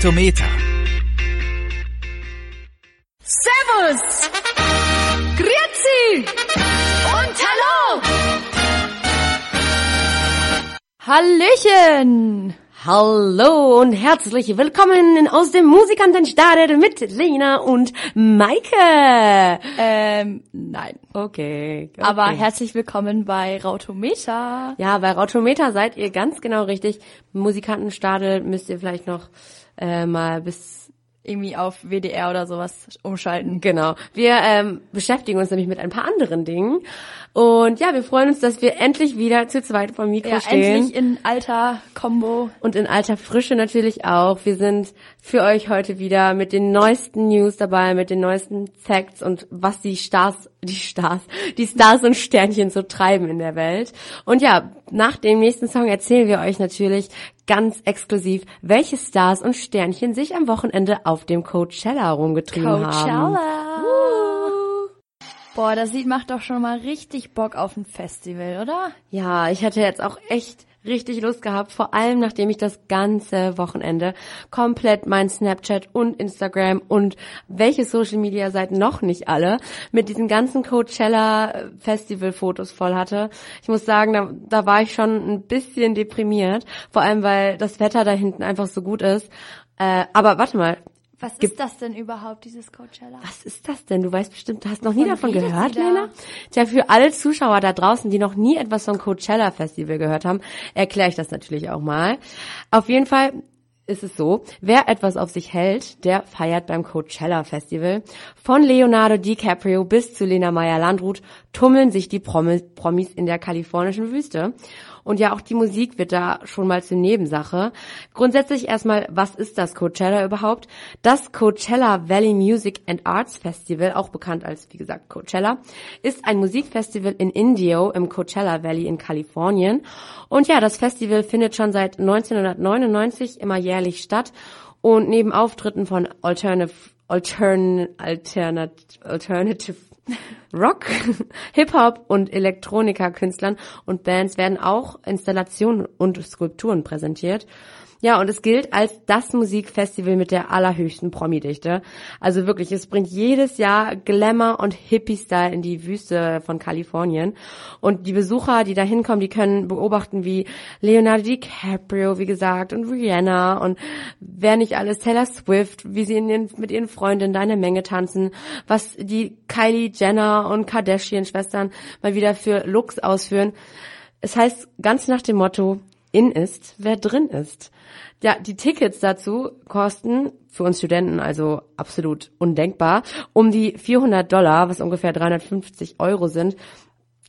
Rautometer. Servus! Grüezi! Und hallo! Hallöchen! Hallo und herzlich willkommen aus dem Musikantenstadel mit Lena und Maike. Ähm, nein. Okay, okay. Aber herzlich willkommen bei Rautometer. Ja, bei Rautometer seid ihr ganz genau richtig. Musikantenstadel müsst ihr vielleicht noch äh, mal bis Irgendwie auf WDR oder sowas umschalten. Genau. Wir ähm, beschäftigen uns nämlich mit ein paar anderen Dingen. Und ja, wir freuen uns, dass wir endlich wieder zu zweit vom Mikro Ja, stehen. endlich in alter Combo. Und in alter Frische natürlich auch. Wir sind für euch heute wieder mit den neuesten News dabei, mit den neuesten Facts und was die Stars, die Stars, die Stars und Sternchen so treiben in der Welt. Und ja, nach dem nächsten Song erzählen wir euch natürlich ganz exklusiv, welche Stars und Sternchen sich am Wochenende auf dem Coachella rumgetrieben haben. Coachella. Boah, das Lied macht doch schon mal richtig Bock auf ein Festival, oder? Ja, ich hatte jetzt auch echt richtig Lust gehabt, vor allem nachdem ich das ganze Wochenende komplett mein Snapchat und Instagram und welche Social Media Seiten noch nicht alle mit diesen ganzen Coachella Festival Fotos voll hatte. Ich muss sagen, da, da war ich schon ein bisschen deprimiert, vor allem weil das Wetter da hinten einfach so gut ist. Äh, aber warte mal, Was Gibt- ist das denn überhaupt, dieses Coachella? was ist das denn? Du weißt bestimmt, du hast noch nie Wovon davon gehört, da? Lena? Tja, für alle Zuschauer da draußen, die noch nie etwas vom Coachella Festival gehört haben, erkläre ich das natürlich auch mal. Auf jeden Fall ist es so, wer etwas auf sich hält, der feiert beim Coachella Festival. Von Leonardo DiCaprio bis zu Lena Meyer-Landrut tummeln sich die Promis in der kalifornischen Wüste. Und ja, auch die Musik wird da schon mal zur Nebensache. Grundsätzlich erstmal, was ist das Coachella überhaupt? Das Coachella Valley Music and Arts Festival, auch bekannt als, wie gesagt, Coachella, ist ein Musikfestival in Indio im Coachella Valley in Kalifornien. Und ja, das Festival findet schon seit 1999 immer jährlich statt. Und neben Auftritten von Alternative, Altern, Alternat, Alternative Rock, Hip-Hop und Elektronika-Künstlern und Bands werden auch Installationen und Skulpturen präsentiert. Ja, und es gilt als das Musikfestival mit der allerhöchsten Promi-Dichte. Also wirklich, es bringt jedes Jahr Glamour und Hippie-Style in die Wüste von Kalifornien. Und die Besucher, die da hinkommen, die können beobachten, wie Leonardo DiCaprio, wie gesagt, und Rihanna und wer nicht alles, Taylor Swift, wie sie ihren, mit ihren Freundinnen da in der Menge tanzen, was die Kylie Jenner und Kardashian-Schwestern mal wieder für Looks ausführen. Es heißt ganz nach dem Motto, in ist, wer drin ist. Ja, die Tickets dazu kosten für uns Studenten also absolut undenkbar um die 400 Dollar, was ungefähr 350 Euro sind.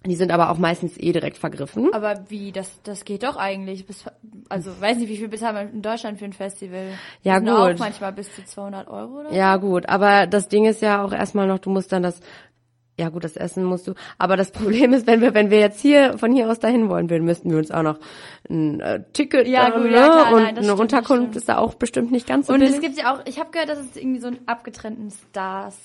Die sind aber auch meistens eh direkt vergriffen. Aber wie, das, das geht doch eigentlich. Bis, also, weiß nicht, wie viel bezahlt man in Deutschland für ein Festival? Ja, Die sind auch gut. manchmal bis zu 200 Euro oder. Ja, gut, aber das Ding ist ja auch erstmal noch, du musst dann das ja gut, das Essen musst du. Aber das Problem ist, wenn wir, wenn wir jetzt hier von hier aus dahin wollen würden, müssten wir uns auch noch ein äh, Ticket Ja, äh, gut, ne? ja, klar, und nein, eine Unterkunft stimmt. ist da auch bestimmt nicht ganz so Und billig. es gibt ja auch, ich habe gehört, dass es irgendwie so einen abgetrennten Stars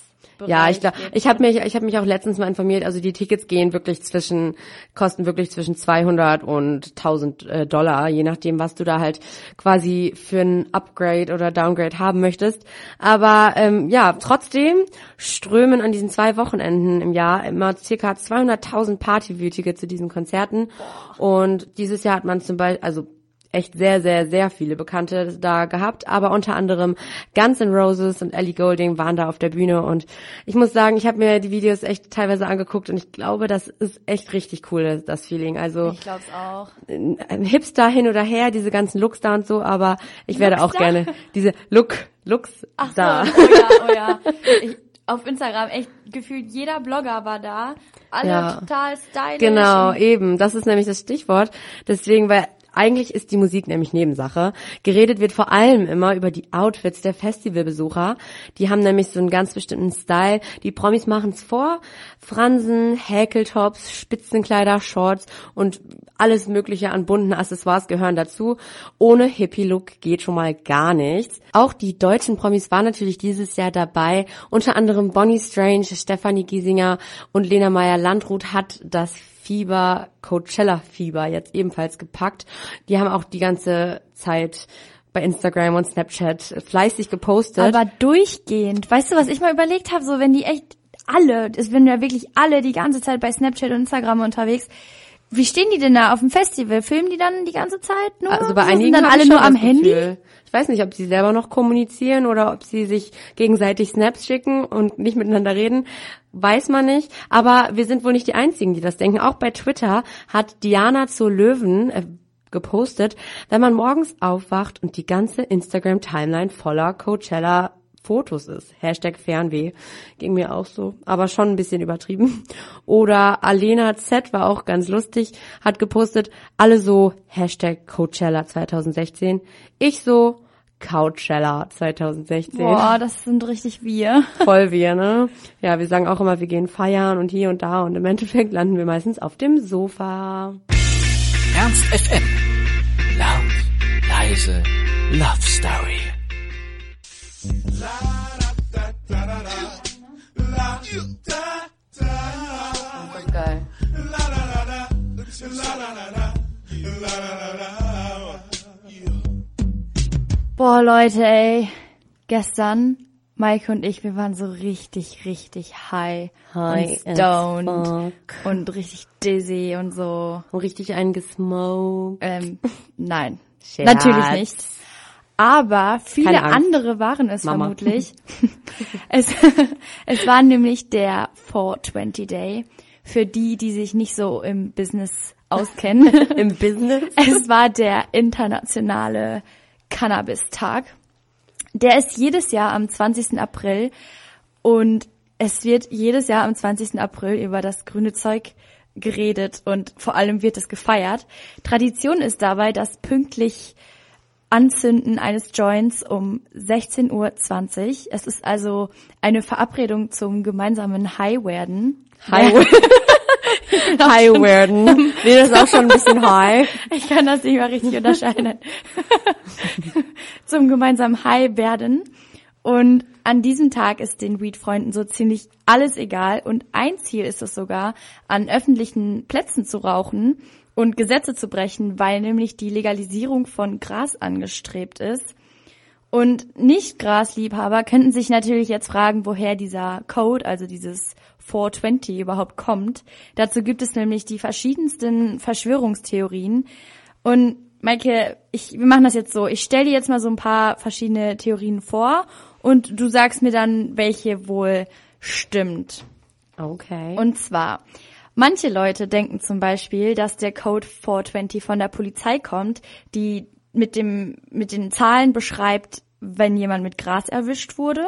Ja, ich glaube, ich habe mich, ich habe mich auch letztens mal informiert. Also die Tickets gehen wirklich zwischen, kosten wirklich zwischen 200 und 1000 äh, Dollar, je nachdem, was du da halt quasi für ein Upgrade oder Downgrade haben möchtest. Aber ähm, ja, trotzdem strömen an diesen zwei Wochenenden im Jahr immer circa 200.000 Partywütige zu diesen Konzerten. Und dieses Jahr hat man zum Beispiel, also echt sehr, sehr, sehr viele Bekannte da gehabt, aber unter anderem Guns N' Roses und Ellie Goulding waren da auf der Bühne und ich muss sagen, ich habe mir die Videos echt teilweise angeguckt und ich glaube, das ist echt richtig cool, das Feeling. Also Ich glaub's auch. Hipster hin oder her, diese ganzen Looks da und so, aber ich werde auch Looks da? gerne diese Look, Looks Ach so, da. oh ja, oh ja. Ich, auf Instagram echt gefühlt jeder Blogger war da. Alle Ja. total stylisch. Genau, eben. Das ist nämlich das Stichwort. Deswegen, weil eigentlich ist die Musik nämlich Nebensache. Geredet wird vor allem immer über die Outfits der Festivalbesucher. Die haben nämlich so einen ganz bestimmten Style. Die Promis machen's vor. Fransen, Häkeltops, Spitzenkleider, Shorts und alles mögliche an bunten Accessoires gehören dazu. Ohne Hippie-Look geht schon mal gar nichts. Auch die deutschen Promis waren natürlich dieses Jahr dabei. Unter anderem Bonnie Strange, Stefanie Giesinger und Lena Meyer-Landrut hat das Fieber, Coachella-Fieber jetzt ebenfalls gepackt. Die haben auch die ganze Zeit bei Instagram und Snapchat fleißig gepostet. Aber durchgehend. Weißt du, was ich mal überlegt habe? So, wenn die echt alle, es sind ja wirklich alle die ganze Zeit bei Snapchat und Instagram unterwegs. Wie stehen die denn da auf dem Festival? Filmen die dann die ganze Zeit nur? also bei Sind einigen dann hab alle nur am Handy? Gefühl. Ich weiß nicht, ob sie selber noch kommunizieren oder ob sie sich gegenseitig Snaps schicken und nicht miteinander reden. Weiß man nicht. Aber wir sind wohl nicht die Einzigen, die das denken. Auch bei Twitter hat Diana zur Löwen äh, gepostet, wenn man morgens aufwacht und die ganze Instagram-Timeline voller Coachella Fotos ist. Hashtag Fernweh. Ging mir auch so. Aber schon ein bisschen übertrieben. Oder Alena Z war auch ganz lustig, hat gepostet, alle so Hashtag Coachella 2016. Ich so Couchella 2016. Boah, das sind richtig wir. Voll wir, ne? Ja, wir sagen auch immer, wir gehen feiern und hier und da und im Endeffekt landen wir meistens auf dem Sofa. Ernst FM. Laut, leise, Love Story. Geil. Boah, Leute, ey. Gestern, Maike und ich, wir waren so richtig, richtig high. High und stoned. Und richtig dizzy und so. Und richtig eingesmoked. Ähm, nein. Natürlich nicht. Aber viele andere waren es Mama. vermutlich. es, es war nämlich der 420 Day. Für die, die sich nicht so im Business auskennen. Im Business. Es war der internationale Cannabis-Tag. Der ist jedes Jahr am 20. April und es wird jedes Jahr am 20. April über das grüne Zeug geredet und vor allem wird es gefeiert. Tradition ist dabei, dass pünktlich Anzünden eines Joints um 16.20 Uhr. Es ist also eine Verabredung zum gemeinsamen High werden. High, high werden. Nee, das ist auch schon ein bisschen high. Ich kann das nicht mehr richtig unterscheiden. Zum gemeinsamen High werden. Und an diesem Tag ist den Weed-Freunden so ziemlich alles egal. Und ein Ziel ist es sogar, an öffentlichen Plätzen zu rauchen und Gesetze zu brechen, weil nämlich die Legalisierung von Gras angestrebt ist. Und Nicht-Grasliebhaber könnten sich natürlich jetzt fragen, woher dieser Code, also dieses 420 überhaupt kommt. Dazu gibt es nämlich die verschiedensten Verschwörungstheorien. Und Maike, ich, wir machen das jetzt so. Ich stelle dir jetzt mal so ein paar verschiedene Theorien vor und du sagst mir dann, welche wohl stimmt. Okay. Und zwar, manche Leute denken zum Beispiel, dass der Code 420 von der Polizei kommt, die mit dem, mit den Zahlen beschreibt, wenn jemand mit Gras erwischt wurde.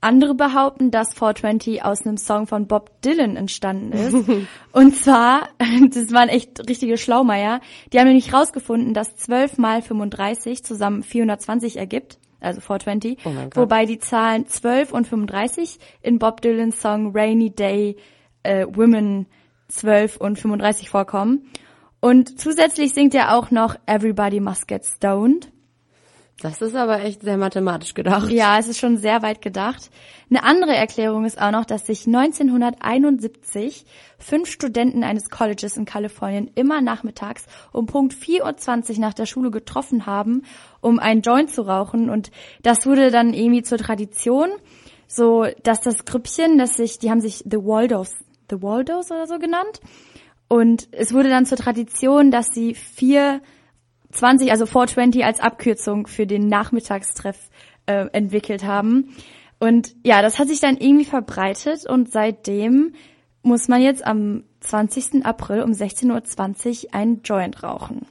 Andere behaupten, dass 420 aus einem Song von Bob Dylan entstanden ist. Und zwar, das waren echt richtige Schlaumeier, die haben nämlich rausgefunden, dass 12 mal 35 zusammen 420 ergibt, also 420, Oh wobei die Zahlen 12 und 35 in Bob Dylans Song Rainy Day äh, Women 12 und 35 vorkommen. Und zusätzlich singt er auch noch Everybody Must Get Stoned. Das ist aber echt sehr mathematisch gedacht. Ja, es ist schon sehr weit gedacht. Eine andere Erklärung ist auch noch, dass sich 1971 fünf Studenten eines Colleges in Kalifornien immer nachmittags um Punkt 4.20 Uhr nach der Schule getroffen haben, um einen Joint zu rauchen. Und das wurde dann irgendwie zur Tradition, so dass das Grüppchen, das sich, die haben sich The Waldos, The Waldos oder so genannt. Und es wurde dann zur Tradition, dass sie vier 20, also 420 als Abkürzung für den Nachmittagstreff äh, entwickelt haben. Und ja, das hat sich dann irgendwie verbreitet und seitdem muss man jetzt am 20. April um 16.20 Uhr einen Joint rauchen.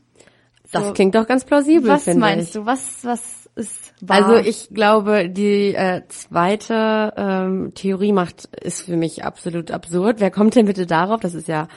Das So. klingt doch ganz plausibel, Was meinst du? Was, was ist wahr? Also ich glaube, die äh, zweite ähm, Theorie macht ist für mich absolut absurd. Wer kommt denn bitte darauf? Das ist ja,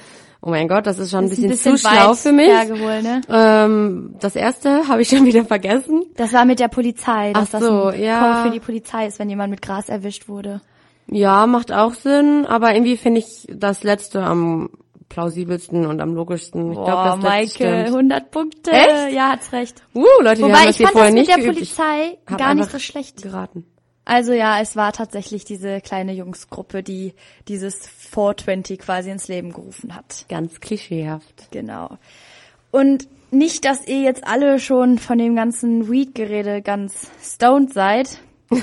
oh mein Gott, das ist schon ein Ist bisschen, zu schlau für mich. hergeholt, ne? Ähm, das erste habe ich schon wieder vergessen. Das war mit der Polizei, dass Ach so, das ein ja. Code für die Polizei ist, wenn jemand mit Gras erwischt wurde. Ja, macht auch Sinn, aber irgendwie finde ich das letzte am plausibelsten und am logischsten. Ich glaube, das stimmt. 100 Punkte. Echt? Ja, hat's recht. Uh, Leute, wir Wobei haben das ich hier fand vorher das mit nicht der. Ich Polizei hab gar nicht so schlecht. geraten. Also ja, es war tatsächlich diese kleine Jungsgruppe, die dieses 420 quasi ins Leben gerufen hat. Ganz klischeehaft. Genau. Und nicht, dass ihr jetzt alle schon von dem ganzen Weed-Gerede ganz stoned seid.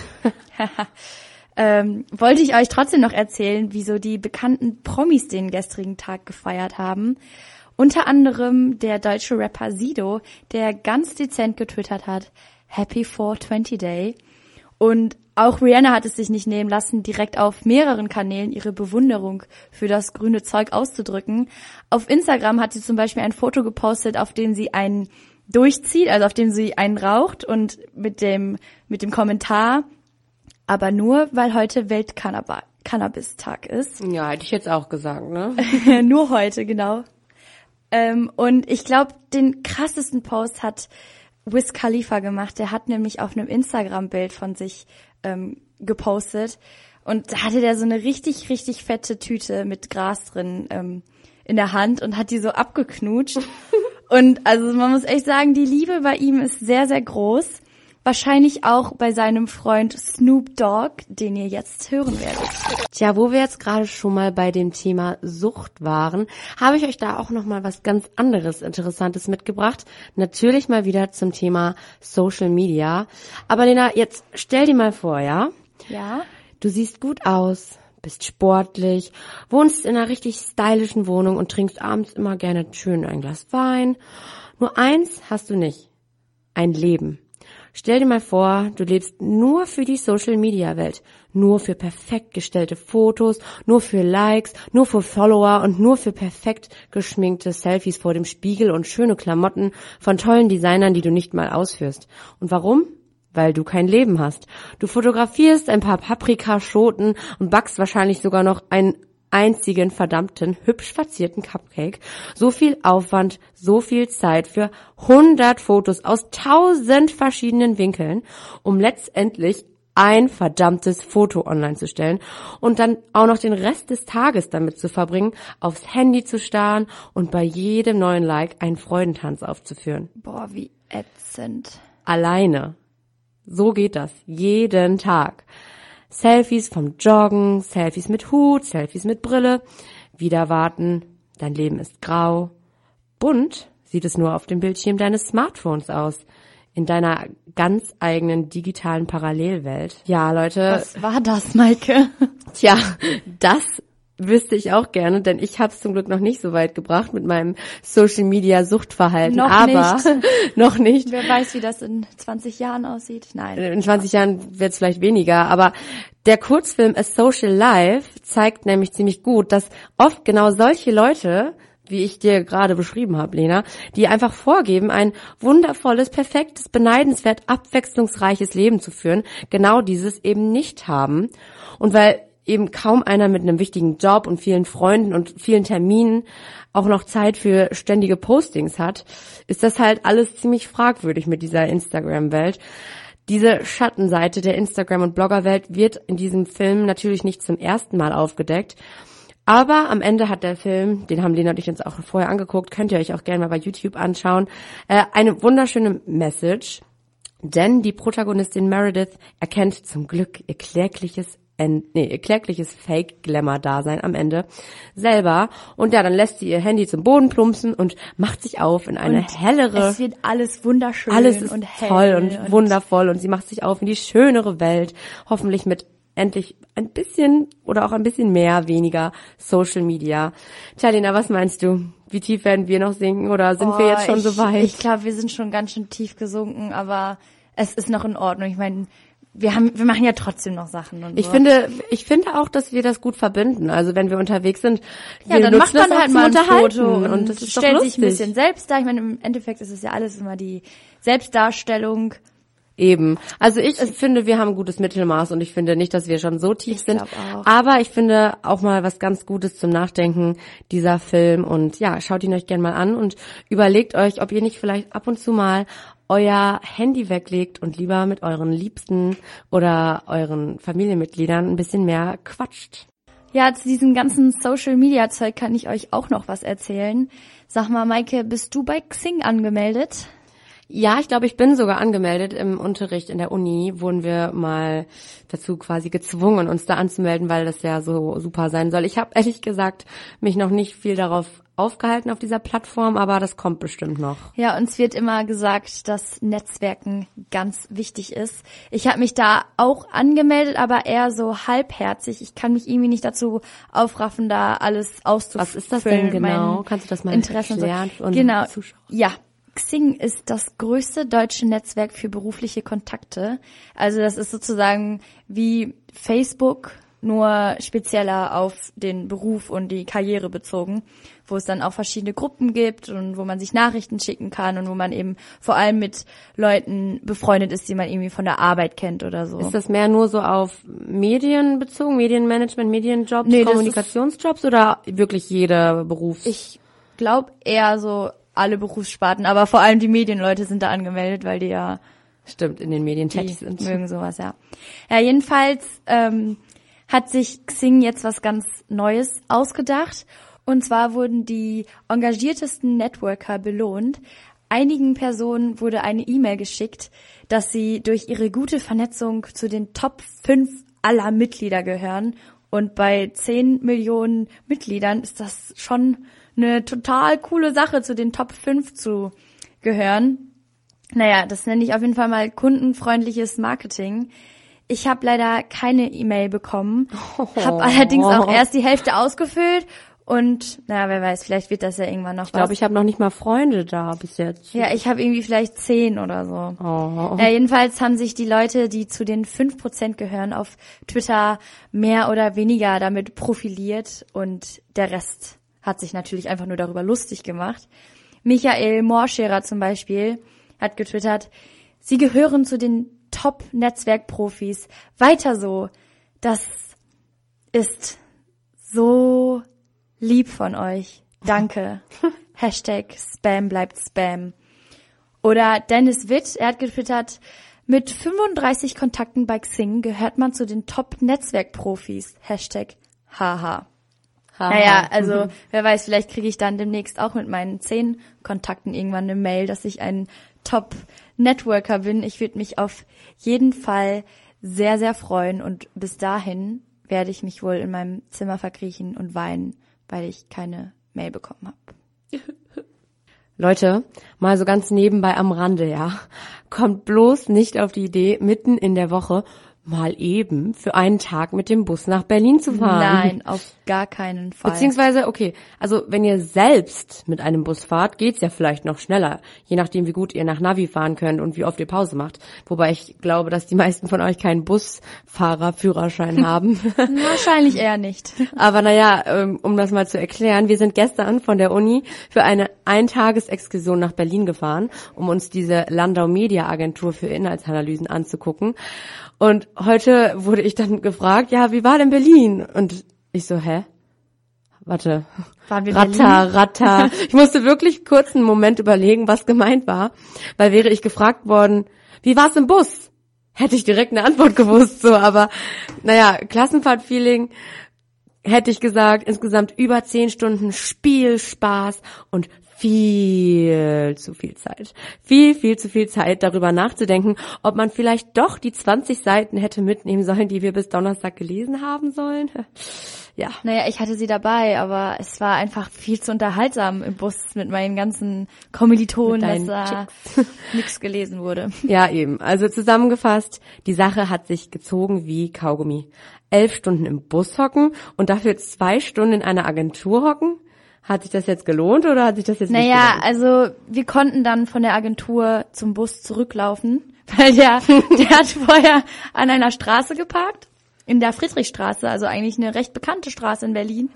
ähm, wollte ich euch trotzdem noch erzählen, wieso die bekannten Promis den gestrigen Tag gefeiert haben. Unter anderem der deutsche Rapper Sido, der ganz dezent getwittert hat, Happy 420 Day. Und auch Rihanna hat es sich nicht nehmen lassen, direkt auf mehreren Kanälen ihre Bewunderung für das grüne Zeug auszudrücken. Auf Instagram hat sie zum Beispiel ein Foto gepostet, auf dem sie einen durchzieht, also auf dem sie einen raucht und mit dem, mit dem Kommentar, aber nur, weil heute Weltcannabis-Tag ist. Ja, hätte ich jetzt auch gesagt, ne? nur heute, genau. Ähm, und ich glaube, den krassesten Post hat Wiz Khalifa gemacht. Der hat nämlich auf einem Instagram-Bild von sich ähm, gepostet und da hatte der so eine richtig, richtig fette Tüte mit Gras drin ähm, in der Hand und hat die so abgeknutscht. und also man muss echt sagen, die Liebe bei ihm ist sehr, sehr groß. Wahrscheinlich auch bei seinem Freund Snoop Dogg, den ihr jetzt hören werdet. Tja, wo wir jetzt gerade schon mal bei dem Thema Sucht waren, habe ich euch da auch noch mal was ganz anderes Interessantes mitgebracht. Natürlich mal wieder zum Thema Social Media. Aber Lena, jetzt stell dir mal vor, ja? Ja. Du siehst gut aus, bist sportlich, wohnst in einer richtig stylischen Wohnung und trinkst abends immer gerne schön ein Glas Wein. Nur eins hast du nicht. Ein Leben. Stell dir mal vor, du lebst nur für die Social-Media-Welt, nur für perfekt gestellte Fotos, nur für Likes, nur für Follower und nur für perfekt geschminkte Selfies vor dem Spiegel und schöne Klamotten von tollen Designern, die du nicht mal ausführst. Und warum? Weil du kein Leben hast. Du fotografierst ein paar Paprikaschoten und backst wahrscheinlich sogar noch ein einzigen verdammten hübsch verzierten Cupcake. So viel Aufwand, so viel Zeit für 100 Fotos aus 1000 verschiedenen Winkeln, um letztendlich ein verdammtes Foto online zu stellen und dann auch noch den Rest des Tages damit zu verbringen, aufs Handy zu starren und bei jedem neuen Like einen Freudentanz aufzuführen. Boah, wie ätzend. Alleine. So geht das. Jeden Tag. Selfies vom Joggen, Selfies mit Hut, Selfies mit Brille. Wieder warten, dein Leben ist grau. Bunt sieht es nur auf dem Bildschirm deines Smartphones aus. In deiner ganz eigenen digitalen Parallelwelt. Ja, Leute. Was war das, Maike? Tja, das wüsste ich auch gerne, denn ich habe es zum Glück noch nicht so weit gebracht mit meinem Social Media Suchtverhalten. Noch aber nicht. noch nicht. Wer weiß, wie das in 20 Jahren aussieht? Nein. In 20 Jahren wird es vielleicht weniger, aber der Kurzfilm A Social Life zeigt nämlich ziemlich gut, dass oft genau solche Leute wie ich dir gerade beschrieben habe, Lena, die einfach vorgeben, ein wundervolles, perfektes, beneidenswert, abwechslungsreiches Leben zu führen, genau dieses eben nicht haben. Und weil eben kaum einer mit einem wichtigen Job und vielen Freunden und vielen Terminen auch noch Zeit für ständige Postings hat, ist das halt alles ziemlich fragwürdig mit dieser Instagram-Welt. Diese Schattenseite der Instagram- und Bloggerwelt wird in diesem Film natürlich nicht zum ersten Mal aufgedeckt. Aber am Ende hat der Film, den haben Lena und ich uns auch vorher angeguckt, könnt ihr euch auch gerne mal bei YouTube anschauen, äh, eine wunderschöne Message. Denn die Protagonistin Meredith erkennt zum Glück ihr klägliches nee, klägliches Fake-Glamour-Dasein am Ende selber. Und ja, dann lässt sie ihr Handy zum Boden plumpsen und macht sich auf in eine Und hellere. Es wird alles wunderschön alles ist und hell toll und, wundervoll und sie macht sich auf in die schönere Welt. Hoffentlich mit endlich ein bisschen oder auch ein bisschen mehr, weniger Social Media. Tja, Lena, was meinst du? Wie tief werden wir noch sinken oder sind wir Oh, jetzt schon ich, so weit? Ich glaube, wir sind schon ganz schön tief gesunken, aber es ist noch in Ordnung. Ich meine, wir haben, wir machen ja trotzdem noch Sachen und Ich so. finde, ich finde auch, dass wir das gut verbinden. Also wenn wir unterwegs sind, ja, dann macht man halt zum mal ein Foto und, und das ist doch stellt lustig. sich ein bisschen selbst dar. Ich meine, im Endeffekt ist es ja alles immer die Selbstdarstellung. Eben. Also ich finde, wir haben ein gutes Mittelmaß und ich finde nicht, dass wir schon so tief Ich sind. auch. Aber ich finde auch mal was ganz Gutes zum Nachdenken, dieser Film. Und ja, schaut ihn euch gerne mal an und überlegt euch, ob ihr nicht vielleicht ab und zu mal euer Handy weglegt und lieber mit euren Liebsten oder euren Familienmitgliedern ein bisschen mehr quatscht. Ja, zu diesem ganzen Social Media Zeug kann ich euch auch noch was erzählen. Sag mal, Maike, bist du bei Xing angemeldet? Ja, ich glaube, ich bin sogar angemeldet im Unterricht in der Uni. Wurden wir mal dazu quasi gezwungen, uns da anzumelden, weil das ja so super sein soll. Ich habe ehrlich gesagt mich noch nicht viel darauf aufgehalten auf dieser Plattform, aber das kommt bestimmt noch. Ja, uns wird immer gesagt, dass Netzwerken ganz wichtig ist. Ich habe mich da auch angemeldet, aber eher so halbherzig. Ich kann mich irgendwie nicht dazu aufraffen, da alles auszufüllen. Was ist das denn genau? Kannst du das mal Interessen so. erklären für unsere Genau. Zuschauer? Ja. Xing ist das größte deutsche Netzwerk für berufliche Kontakte. Also das ist sozusagen wie Facebook, nur spezieller auf den Beruf und die Karriere bezogen, wo es dann auch verschiedene Gruppen gibt und wo man sich Nachrichten schicken kann und wo man eben vor allem mit Leuten befreundet ist, die man irgendwie von der Arbeit kennt oder so. Ist das mehr nur so auf Medien bezogen, Medienmanagement, Medienjobs, Nee, Kommunikationsjobs oder wirklich jeder Beruf? Ich glaube eher so alle Berufssparten, aber vor allem die Medienleute sind da angemeldet, weil die ja Stimmt, in den Medien die tätig sind. mögen sowas, ja. Ja, jedenfalls ähm, hat sich Xing jetzt was ganz Neues ausgedacht. Und zwar wurden die engagiertesten Networker belohnt. Einigen Personen wurde eine E-Mail geschickt, dass sie durch ihre gute Vernetzung zu den Top 5 aller Mitglieder gehören. Und bei 10 Millionen Mitgliedern ist das schon eine total coole Sache, zu den Top 5 zu gehören. Naja, das nenne ich auf jeden Fall mal kundenfreundliches Marketing. Ich habe leider keine E-Mail bekommen, habe allerdings auch erst die Hälfte ausgefüllt und naja, wer weiß, vielleicht wird das ja irgendwann noch Ich glaube, was. ich habe noch nicht mal Freunde da bis jetzt. ja, ich habe irgendwie vielleicht zehn oder so. Oh. Ja, jedenfalls haben sich die Leute, die zu den 5% gehören, auf Twitter mehr oder weniger damit profiliert und der Rest hat sich natürlich einfach nur darüber lustig gemacht. Michael Morscherer zum Beispiel hat getwittert, sie gehören zu den Top-Netzwerkprofis. Weiter so. Das ist so lieb von euch. Danke. Hashtag Spam bleibt Spam. Oder Dennis Witt, er hat getwittert, mit 35 Kontakten bei Xing gehört man zu den Top-Netzwerkprofis. Hashtag haha. Naja, also wer weiß, vielleicht kriege ich dann demnächst auch mit meinen zehn Kontakten irgendwann eine Mail, dass ich ein Top-Networker bin. Ich würde mich auf jeden Fall sehr, sehr freuen und bis dahin werde ich mich wohl in meinem Zimmer verkriechen und weinen, weil ich keine Mail bekommen habe. Leute, mal so ganz nebenbei am Rande, ja. Kommt bloß nicht auf die Idee, mitten in der Woche mal eben für einen Tag mit dem Bus nach Berlin zu fahren. Nein, auf gar keinen Fall. Beziehungsweise, okay, also wenn ihr selbst mit einem Bus fahrt, geht's ja vielleicht noch schneller, je nachdem, wie gut ihr nach Navi fahren könnt und wie oft ihr Pause macht. Wobei ich glaube, dass die meisten von euch keinen Busfahrerführerschein haben. Wahrscheinlich eher nicht. Aber naja, ähm, um das mal zu erklären, wir sind gestern von der Uni für eine Eintagesexkursion nach Berlin gefahren, um uns diese Landau Media Agentur für Inhaltsanalysen anzugucken. Und heute wurde ich dann gefragt, ja, wie war denn Berlin? Und ich so, hä? Warte. Waren wir Ratter, Ratter. Ich musste wirklich kurz einen Moment überlegen, was gemeint war, weil wäre ich gefragt worden, wie war's im Bus? Hätte ich direkt eine Antwort gewusst, so, aber naja, Klassenfahrt-Feeling hätte ich gesagt, insgesamt über zehn Stunden Spiel, Spaß und viel zu viel Zeit. Viel, viel zu viel Zeit, darüber nachzudenken, ob man vielleicht doch die 20 Seiten hätte mitnehmen sollen, die wir bis Donnerstag gelesen haben sollen. Ja. Naja, ich hatte sie dabei, aber es war einfach viel zu unterhaltsam im Bus mit meinen ganzen Kommilitonen, dass da nichts gelesen wurde. Ja, eben. Also zusammengefasst, die Sache hat sich gezogen wie Kaugummi. Elf Stunden im Bus hocken und dafür zwei Stunden in einer Agentur hocken? Hat sich das jetzt gelohnt oder hat sich das jetzt nicht Naja, gelohnt? also wir konnten dann von der Agentur zum Bus zurücklaufen, weil der, der hat vorher an einer Straße geparkt, in der Friedrichstraße, also eigentlich eine recht bekannte Straße in Berlin,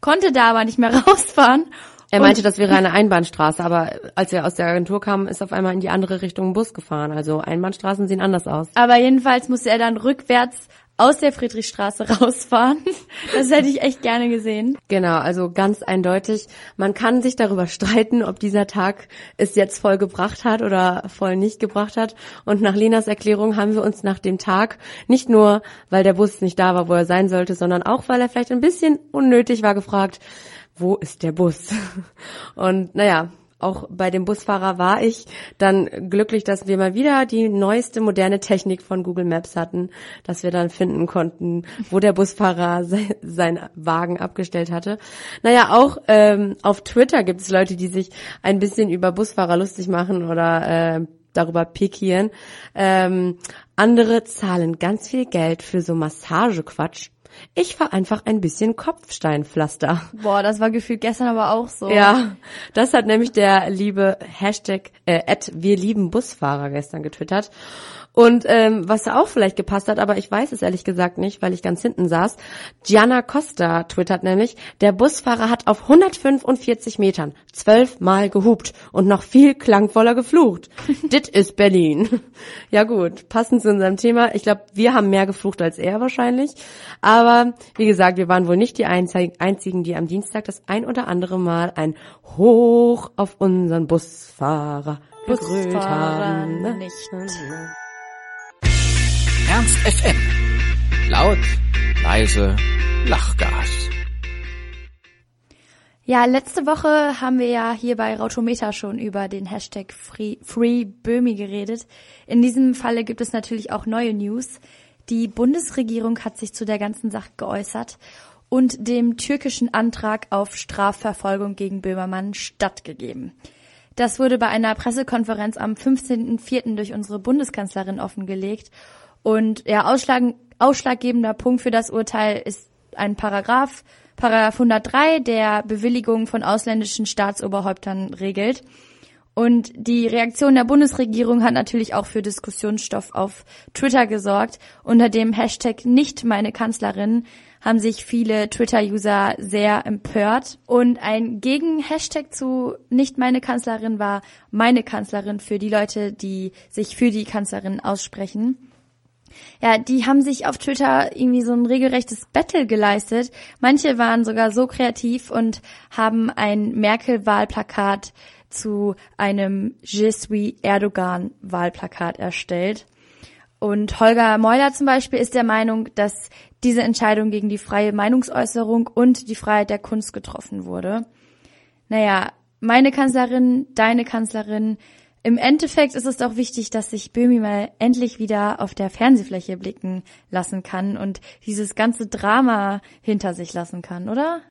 konnte da aber nicht mehr rausfahren. Er meinte, das wäre eine Einbahnstraße, aber als wir aus der Agentur kamen, ist auf einmal in die andere Richtung ein Bus gefahren. Also Einbahnstraßen sehen anders aus. Aber jedenfalls musste er dann rückwärts aus der Friedrichstraße rausfahren. Das hätte ich echt gerne gesehen. Genau, also ganz eindeutig. Man kann sich darüber streiten, ob dieser Tag es jetzt voll gebracht hat oder voll nicht gebracht hat. Und nach Lenas Erklärung haben wir uns nach dem Tag nicht nur, weil der Bus nicht da war, wo er sein sollte, sondern auch, weil er vielleicht ein bisschen unnötig war, gefragt, wo ist der Bus? Und naja, auch bei dem Busfahrer war ich dann glücklich, dass wir mal wieder die neueste moderne Technik von Google Maps hatten, dass wir dann finden konnten, wo der Busfahrer se seinen Wagen abgestellt hatte. Naja, auch ähm, auf Twitter gibt es Leute, die sich ein bisschen über Busfahrer lustig machen oder äh, darüber pikieren. Ähm, andere zahlen ganz viel Geld für so Massagequatsch. Ich fahr einfach ein bisschen Kopfsteinpflaster. Boah, das war gefühlt gestern aber auch so. Ja, das hat nämlich der liebe Hashtag äh, wir lieben Busfahrer gestern getwittert. Und ähm, was da auch vielleicht gepasst hat, aber ich weiß es ehrlich gesagt nicht, weil ich ganz hinten saß. Gianna Costa twittert nämlich, der Busfahrer hat auf 145 Metern zwölfmal gehupt und noch viel klangvoller geflucht. Dit ist Berlin. Ja gut, passend zu unserem Thema. Ich glaube, wir haben mehr geflucht als er wahrscheinlich. Aber wie gesagt, wir waren wohl nicht die einzigen, die am Dienstag das ein oder andere Mal ein Hoch auf unseren Busfahrer gegrölt haben. Ne? nicht. Ernst FM. Laut, leise, Lachgas. Ja, letzte Woche haben wir ja hier bei Rautometer schon über den Hashtag Free, Free geredet. In diesem Falle gibt es natürlich auch neue News. Die Bundesregierung hat sich zu der ganzen Sache geäußert und dem türkischen Antrag auf Strafverfolgung gegen Böhmermann stattgegeben. Das wurde bei einer Pressekonferenz am 15.04. durch unsere Bundeskanzlerin offengelegt und ja, ausschlag, ausschlaggebender Punkt für das Urteil ist ein Paragraph, Paragraph 103, der Bewilligung von ausländischen Staatsoberhäuptern regelt. Und die Reaktion der Bundesregierung hat natürlich auch für Diskussionsstoff auf Twitter gesorgt. Unter dem Hashtag nicht meine Kanzlerin haben sich viele Twitter-User sehr empört. Und ein Gegen-Hashtag zu nicht meine Kanzlerin war meine Kanzlerin für die Leute, die sich für die Kanzlerin aussprechen. Ja, die haben sich auf Twitter irgendwie so ein regelrechtes Battle geleistet. Manche waren sogar so kreativ und haben ein Merkel-Wahlplakat zu einem Je suis Erdogan-Wahlplakat erstellt. Und Holger Meuler zum Beispiel ist der Meinung, dass diese Entscheidung gegen die freie Meinungsäußerung und die Freiheit der Kunst getroffen wurde. Naja, meine Kanzlerin, deine Kanzlerin, im Endeffekt ist es doch wichtig, dass sich Böhmi mal endlich wieder auf der Fernsehfläche blicken lassen kann und dieses ganze Drama hinter sich lassen kann, oder?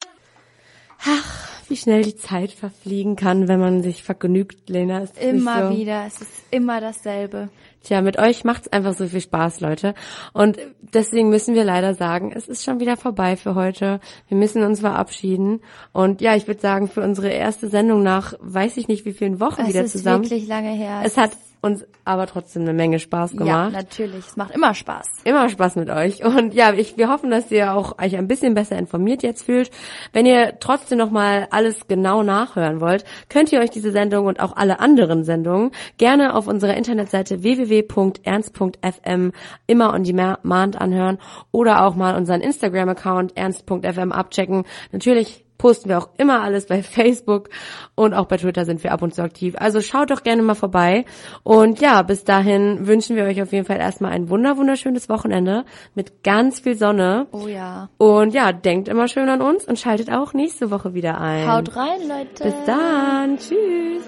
Ach, wie schnell die Zeit verfliegen kann, wenn man sich vergnügt, Lena. Ist immer so? wieder, es ist immer dasselbe. Tja, mit euch macht's einfach so viel Spaß, Leute. Und deswegen müssen wir leider sagen, es ist schon wieder vorbei für heute. Wir müssen uns verabschieden. Und ja, ich würde sagen, für unsere erste Sendung nach, weiß ich nicht wie vielen Wochen Es wieder ist zusammen. wirklich lange her. Es hat uns aber trotzdem eine Menge Spaß ja, gemacht. natürlich. Es macht immer Spaß. Immer Spaß mit euch. Und ja, ich, wir hoffen, dass ihr auch euch ein bisschen besser informiert jetzt fühlt. Wenn ihr trotzdem nochmal alles genau nachhören wollt, könnt ihr euch diese Sendung und auch alle anderen Sendungen gerne auf unserer Internetseite www.ernst.fm immer on demand anhören oder auch mal unseren Instagram-Account ernst.fm abchecken. Natürlich posten wir auch immer alles bei Facebook und auch bei Twitter sind wir ab und zu aktiv. Also schaut doch gerne mal vorbei. Und ja, bis dahin wünschen wir euch auf jeden Fall erstmal ein wunder wunderschönes Wochenende mit ganz viel Sonne. Oh ja. Und ja, denkt immer schön an uns und schaltet auch nächste Woche wieder ein. Haut rein, Leute. Bis dann. Tschüss.